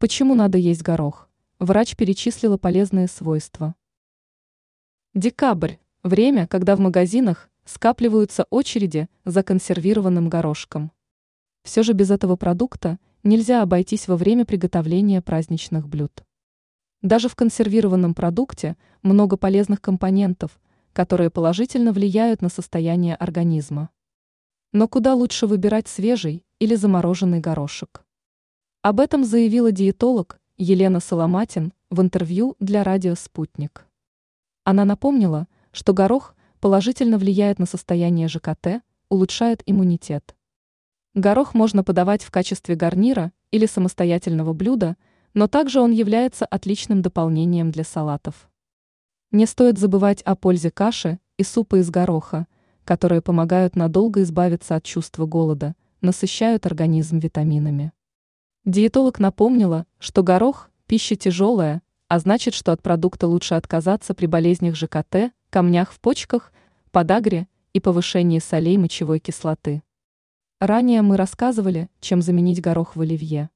Почему надо есть горох? Врач перечислила полезные свойства. Декабрь – время, когда в магазинах скапливаются очереди за консервированным горошком. Все же без этого продукта нельзя обойтись во время приготовления праздничных блюд. Даже в консервированном продукте много полезных компонентов, которые положительно влияют на состояние организма. Но куда лучше выбирать свежий или замороженный горошек? Об этом заявила диетолог Елена Соломатин в интервью для радио «Спутник». Она напомнила, что горох положительно влияет на состояние ЖКТ, улучшает иммунитет. Горох можно подавать в качестве гарнира или самостоятельного блюда, но также он является отличным дополнением для салатов. Не стоит забывать о пользе каши и супа из гороха, которые помогают надолго избавиться от чувства голода, насыщают организм витаминами. Диетолог напомнила, что горох – пища тяжелая, а значит, что от продукта лучше отказаться при болезнях ЖКТ, камнях в почках, подагре и повышении солей мочевой кислоты. Ранее мы рассказывали, чем заменить горох в оливье.